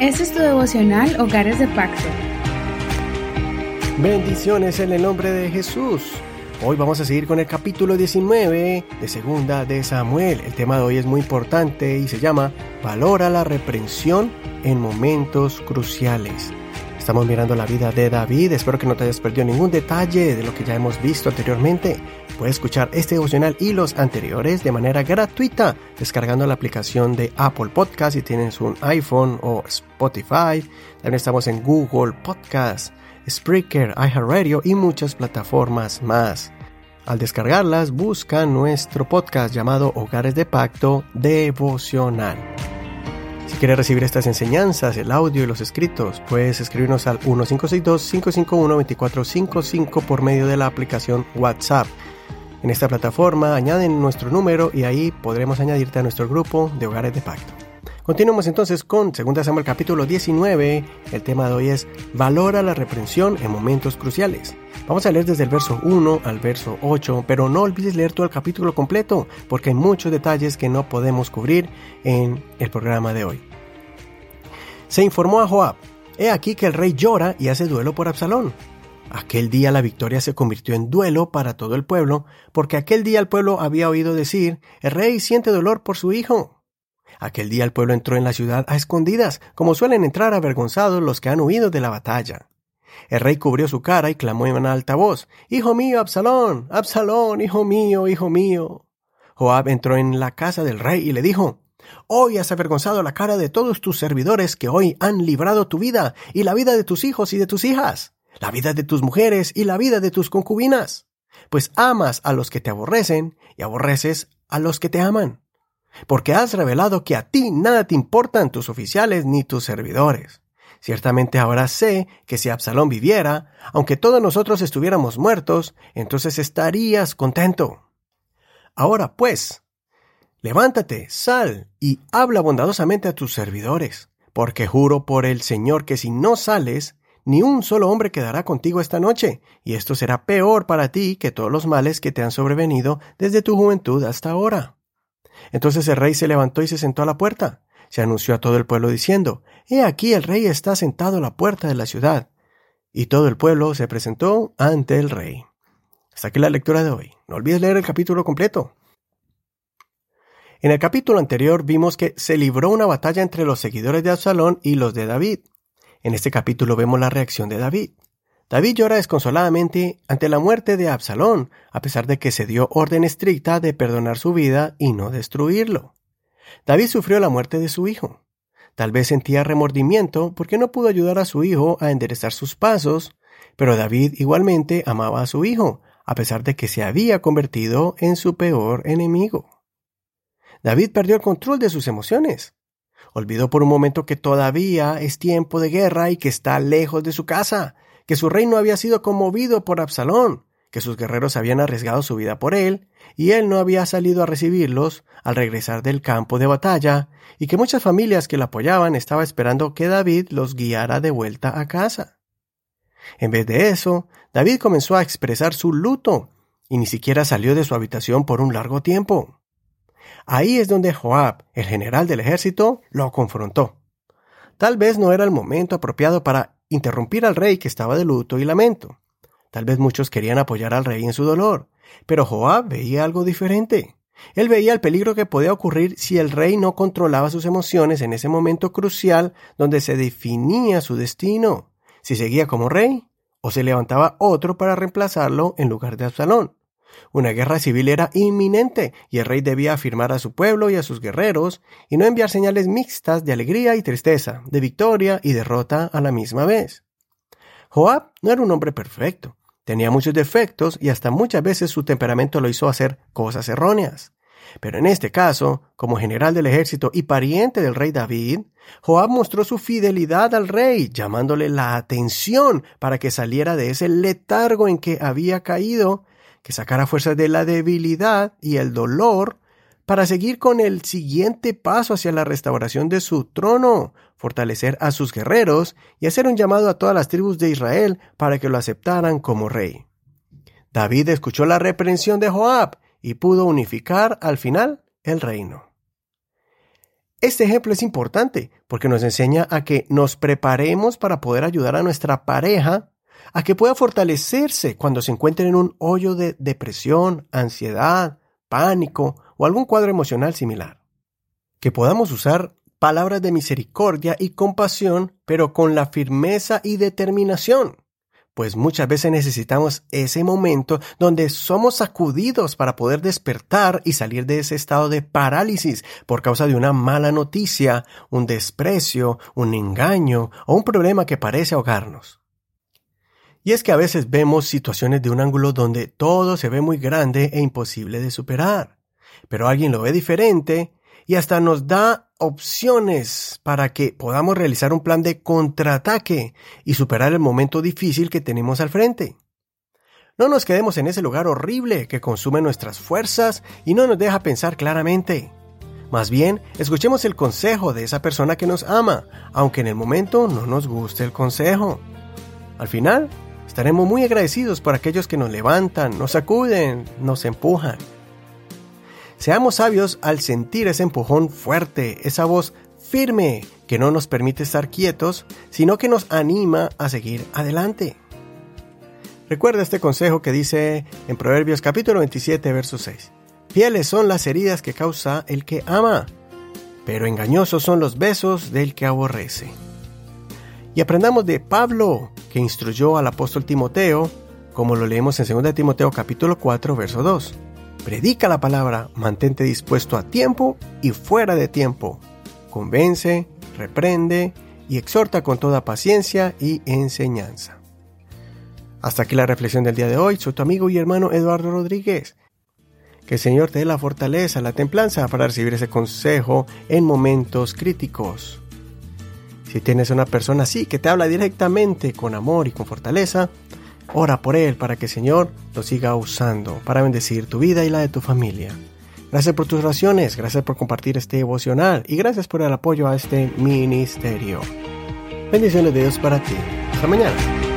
Este es tu devocional Hogares de Pacto. Bendiciones en el nombre de Jesús. Hoy vamos a seguir con el capítulo 19 de Segunda de Samuel. El tema de hoy es muy importante y se llama Valora la reprensión en momentos cruciales. Estamos mirando la vida de David. Espero que no te hayas perdido ningún detalle de lo que ya hemos visto anteriormente. Puedes escuchar este devocional y los anteriores de manera gratuita descargando la aplicación de Apple Podcast si tienes un iPhone o Spotify. También estamos en Google Podcast, Spreaker, iHeartRadio y muchas plataformas más. Al descargarlas, busca nuestro podcast llamado Hogares de Pacto Devocional. Si quieres recibir estas enseñanzas, el audio y los escritos, puedes escribirnos al 1562-551-2455 por medio de la aplicación WhatsApp. En esta plataforma añaden nuestro número y ahí podremos añadirte a nuestro grupo de hogares de pacto. Continuamos entonces con 2 Samuel capítulo 19. El tema de hoy es Valora la reprensión en momentos cruciales. Vamos a leer desde el verso 1 al verso 8, pero no olvides leer todo el capítulo completo porque hay muchos detalles que no podemos cubrir en el programa de hoy. Se informó a Joab, he aquí que el rey llora y hace duelo por Absalón. Aquel día la victoria se convirtió en duelo para todo el pueblo, porque aquel día el pueblo había oído decir, el rey siente dolor por su hijo. Aquel día el pueblo entró en la ciudad a escondidas, como suelen entrar avergonzados los que han huido de la batalla. El rey cubrió su cara y clamó en alta voz, Hijo mío, Absalón, Absalón, hijo mío, hijo mío. Joab entró en la casa del rey y le dijo, Hoy has avergonzado la cara de todos tus servidores que hoy han librado tu vida y la vida de tus hijos y de tus hijas la vida de tus mujeres y la vida de tus concubinas, pues amas a los que te aborrecen y aborreces a los que te aman, porque has revelado que a ti nada te importan tus oficiales ni tus servidores. Ciertamente ahora sé que si Absalón viviera, aunque todos nosotros estuviéramos muertos, entonces estarías contento. Ahora pues, levántate, sal y habla bondadosamente a tus servidores, porque juro por el Señor que si no sales, ni un solo hombre quedará contigo esta noche, y esto será peor para ti que todos los males que te han sobrevenido desde tu juventud hasta ahora. Entonces el rey se levantó y se sentó a la puerta. Se anunció a todo el pueblo diciendo, He aquí el rey está sentado a la puerta de la ciudad. Y todo el pueblo se presentó ante el rey. Hasta aquí la lectura de hoy. No olvides leer el capítulo completo. En el capítulo anterior vimos que se libró una batalla entre los seguidores de Absalón y los de David. En este capítulo vemos la reacción de David. David llora desconsoladamente ante la muerte de Absalón, a pesar de que se dio orden estricta de perdonar su vida y no destruirlo. David sufrió la muerte de su hijo. Tal vez sentía remordimiento porque no pudo ayudar a su hijo a enderezar sus pasos, pero David igualmente amaba a su hijo, a pesar de que se había convertido en su peor enemigo. David perdió el control de sus emociones. Olvidó por un momento que todavía es tiempo de guerra y que está lejos de su casa, que su reino había sido conmovido por Absalón, que sus guerreros habían arriesgado su vida por él, y él no había salido a recibirlos al regresar del campo de batalla, y que muchas familias que lo apoyaban estaban esperando que David los guiara de vuelta a casa. En vez de eso, David comenzó a expresar su luto, y ni siquiera salió de su habitación por un largo tiempo. Ahí es donde Joab, el general del ejército, lo confrontó. Tal vez no era el momento apropiado para interrumpir al rey que estaba de luto y lamento. Tal vez muchos querían apoyar al rey en su dolor, pero Joab veía algo diferente. Él veía el peligro que podía ocurrir si el rey no controlaba sus emociones en ese momento crucial donde se definía su destino, si seguía como rey o se levantaba otro para reemplazarlo en lugar de Absalón. Una guerra civil era inminente y el rey debía afirmar a su pueblo y a sus guerreros y no enviar señales mixtas de alegría y tristeza, de victoria y derrota a la misma vez. Joab no era un hombre perfecto, tenía muchos defectos y hasta muchas veces su temperamento lo hizo hacer cosas erróneas. Pero en este caso, como general del ejército y pariente del rey David, Joab mostró su fidelidad al rey, llamándole la atención para que saliera de ese letargo en que había caído que sacara fuerzas de la debilidad y el dolor para seguir con el siguiente paso hacia la restauración de su trono, fortalecer a sus guerreros y hacer un llamado a todas las tribus de Israel para que lo aceptaran como rey. David escuchó la reprensión de Joab y pudo unificar al final el reino. Este ejemplo es importante porque nos enseña a que nos preparemos para poder ayudar a nuestra pareja a que pueda fortalecerse cuando se encuentre en un hoyo de depresión, ansiedad, pánico o algún cuadro emocional similar. Que podamos usar palabras de misericordia y compasión, pero con la firmeza y determinación pues muchas veces necesitamos ese momento donde somos sacudidos para poder despertar y salir de ese estado de parálisis por causa de una mala noticia, un desprecio, un engaño o un problema que parece ahogarnos. Y es que a veces vemos situaciones de un ángulo donde todo se ve muy grande e imposible de superar, pero alguien lo ve diferente y hasta nos da opciones para que podamos realizar un plan de contraataque y superar el momento difícil que tenemos al frente. No nos quedemos en ese lugar horrible que consume nuestras fuerzas y no nos deja pensar claramente. Más bien, escuchemos el consejo de esa persona que nos ama, aunque en el momento no nos guste el consejo. Al final, estaremos muy agradecidos por aquellos que nos levantan, nos sacuden, nos empujan. Seamos sabios al sentir ese empujón fuerte, esa voz firme que no nos permite estar quietos, sino que nos anima a seguir adelante. Recuerda este consejo que dice en Proverbios capítulo 27, verso 6. Fieles son las heridas que causa el que ama, pero engañosos son los besos del que aborrece. Y aprendamos de Pablo, que instruyó al apóstol Timoteo, como lo leemos en 2 Timoteo capítulo 4, verso 2 Predica la palabra, mantente dispuesto a tiempo y fuera de tiempo. Convence, reprende y exhorta con toda paciencia y enseñanza. Hasta aquí la reflexión del día de hoy. Soy tu amigo y hermano Eduardo Rodríguez. Que el Señor te dé la fortaleza, la templanza para recibir ese consejo en momentos críticos. Si tienes una persona así que te habla directamente con amor y con fortaleza, Ora por él para que el Señor lo siga usando para bendecir tu vida y la de tu familia. Gracias por tus oraciones, gracias por compartir este devocional y gracias por el apoyo a este ministerio. Bendiciones de Dios para ti. Hasta mañana.